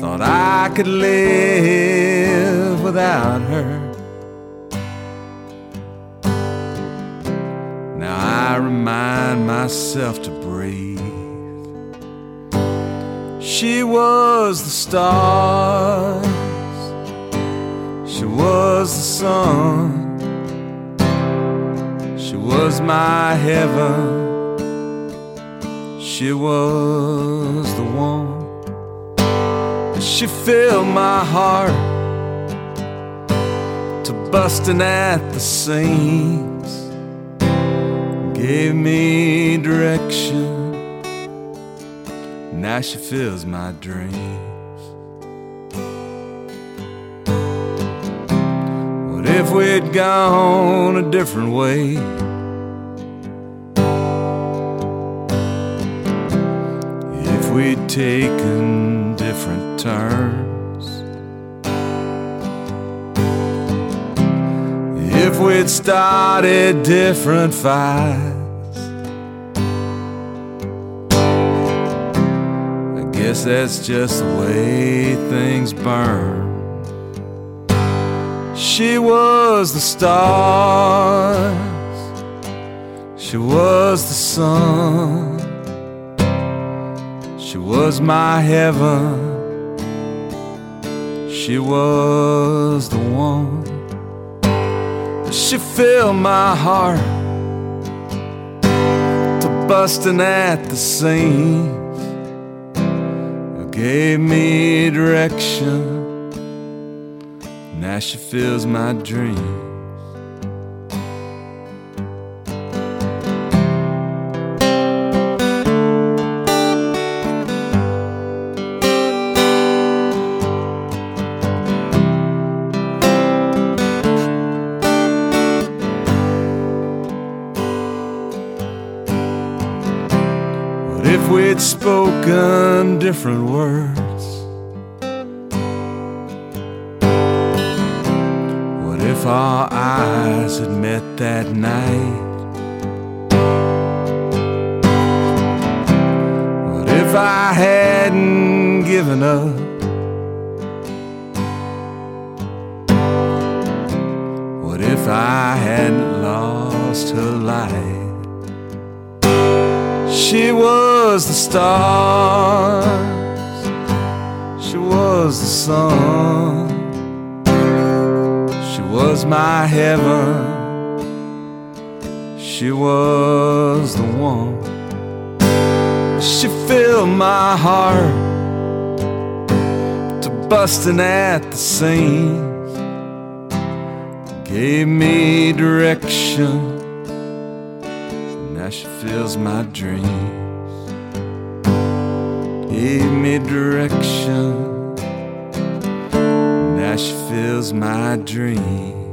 Thought I could live without her. Now I remind myself to breathe. She was the stars, she was the sun, she was my heaven, she was the one. She filled my heart to busting at the seams, gave me direction. Now she fills my dreams. We'd gone a different way? If we'd taken different turns? If we'd started different fights? I guess that's just the way things burn. She was the stars, she was the sun, she was my heaven, she was the one. She filled my heart to busting at the seams gave me direction. Now she fills my dreams. If we'd spoken different words? our eyes had met that night. But if I hadn't given up, what if I hadn't lost her light? She was the stars, she was the sun was my heaven. She was the one. She filled my heart to busting at the seams. Gave me direction. Now she fills my dreams. Gave me direction. Now she fills my dreams.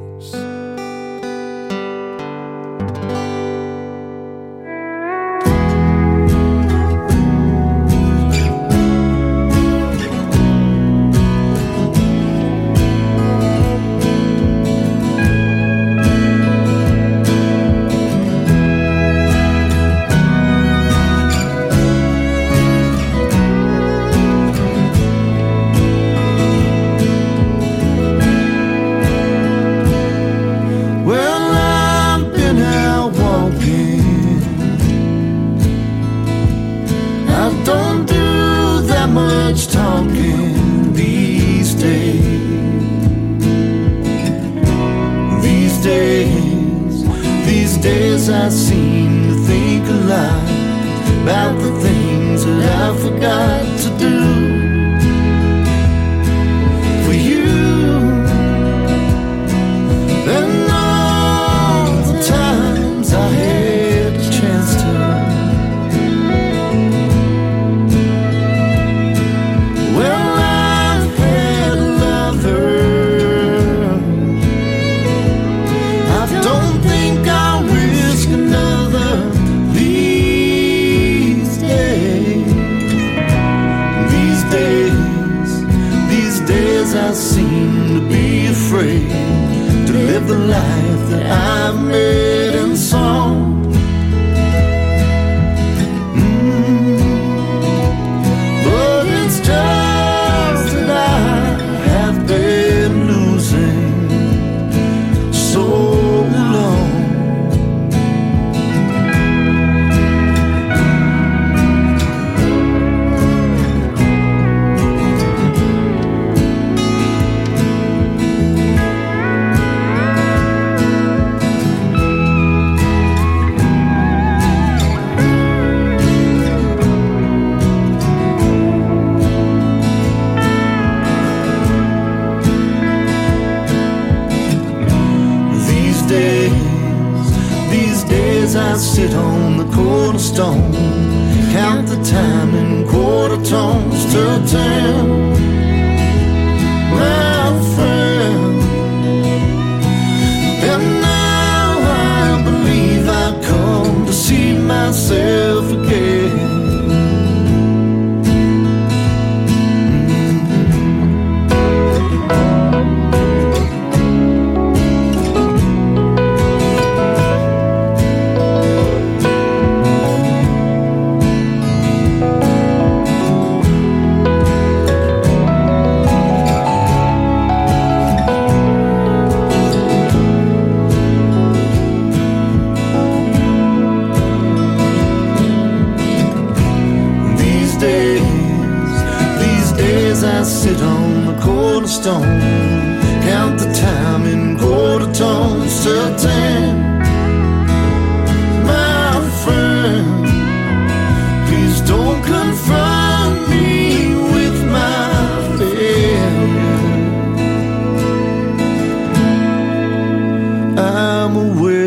We.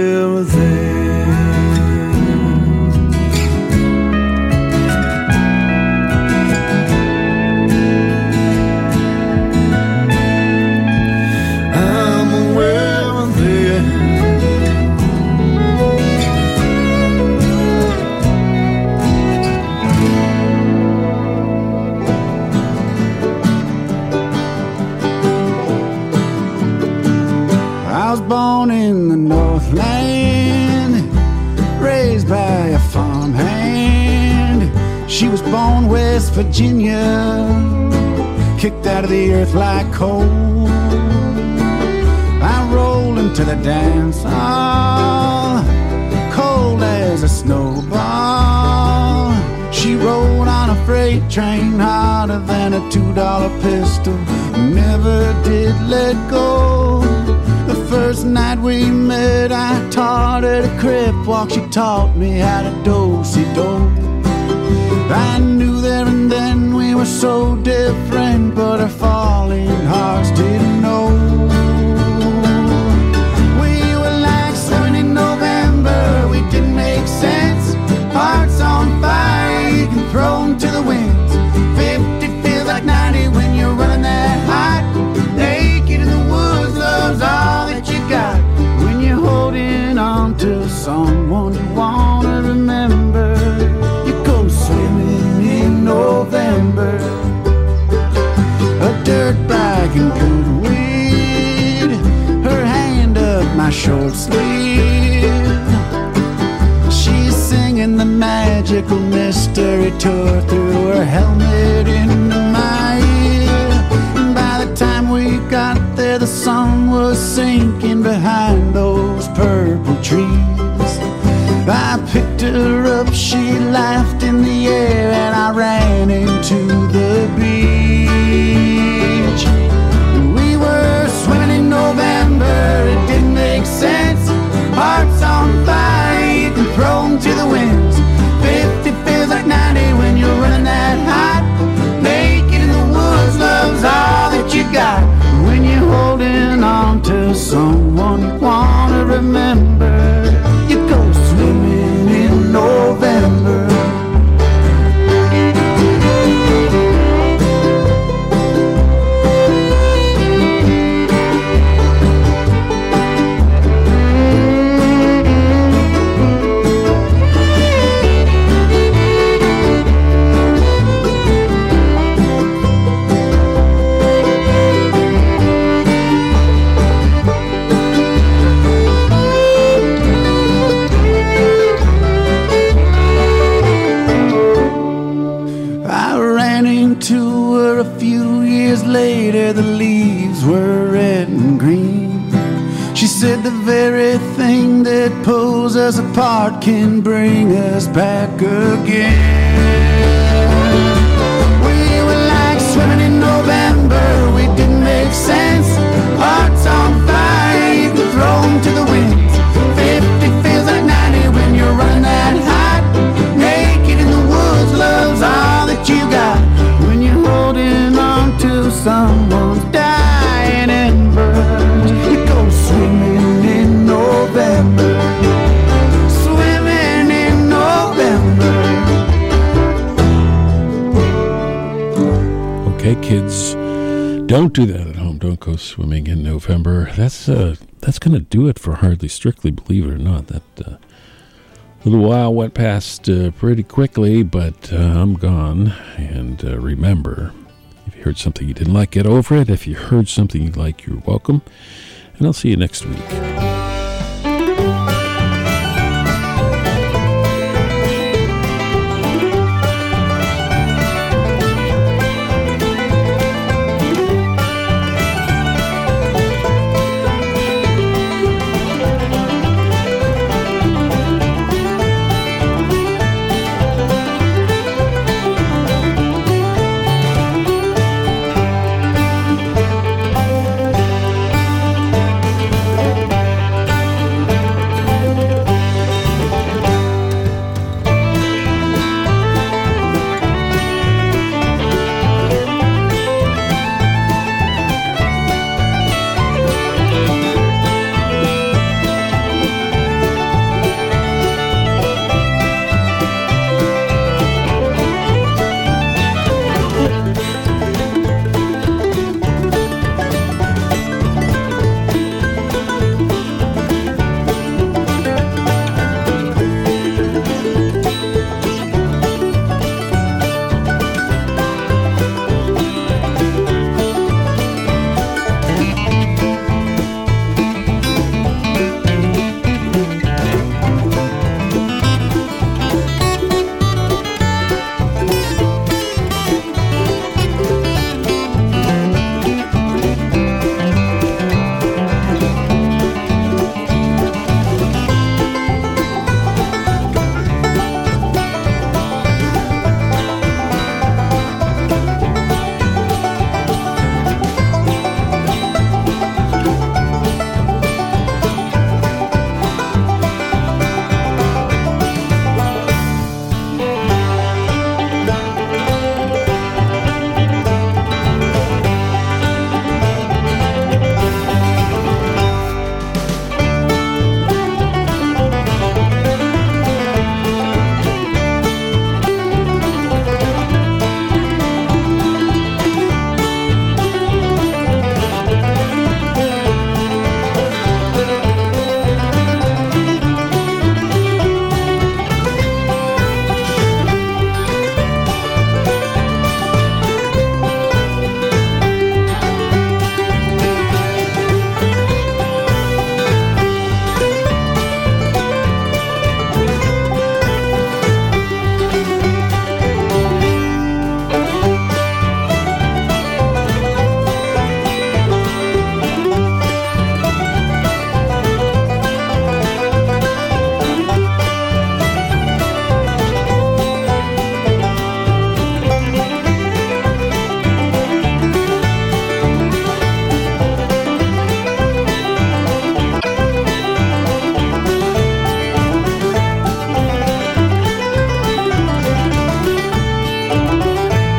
Virginia, kicked out of the earth like coal. I roll into the dance hall, cold as a snowball. She rolled on a freight train harder than a two dollar pistol. Never did let go. The first night we met, I taught her to crip walk. She taught me how to do, si do. I knew there and then we were so different, but our falling hearts didn't know. We were like sun in November, we didn't make sense. Hearts on fire, you can throw to the winds. 50 feels like 90 when you're running that hot. Naked in the woods, love's all that you got. When you're holding on to someone short sleeve. She's singing the magical mystery tour through her helmet into my ear. And by the time we got there, the sun was sinking behind those purple trees. I picked her up, she laughed in the air, and I ran into the beach. Remember, pulls us apart can bring us back again. We were like swimming in November. We didn't make sense. Hearts on fire, throw 'em to the winds. 50 feels like 90 when you're running that hot. Naked in the woods, love's all that you got. When you're holding on to someone's don't do that at home. Don't go swimming in November. That's uh, that's going to do it for hardly strictly. Believe it or not, that uh, little while went past uh, pretty quickly, but uh, I'm gone. And uh, remember, if you heard something you didn't like, get over it. If you heard something you like, you're welcome. And I'll see you next week.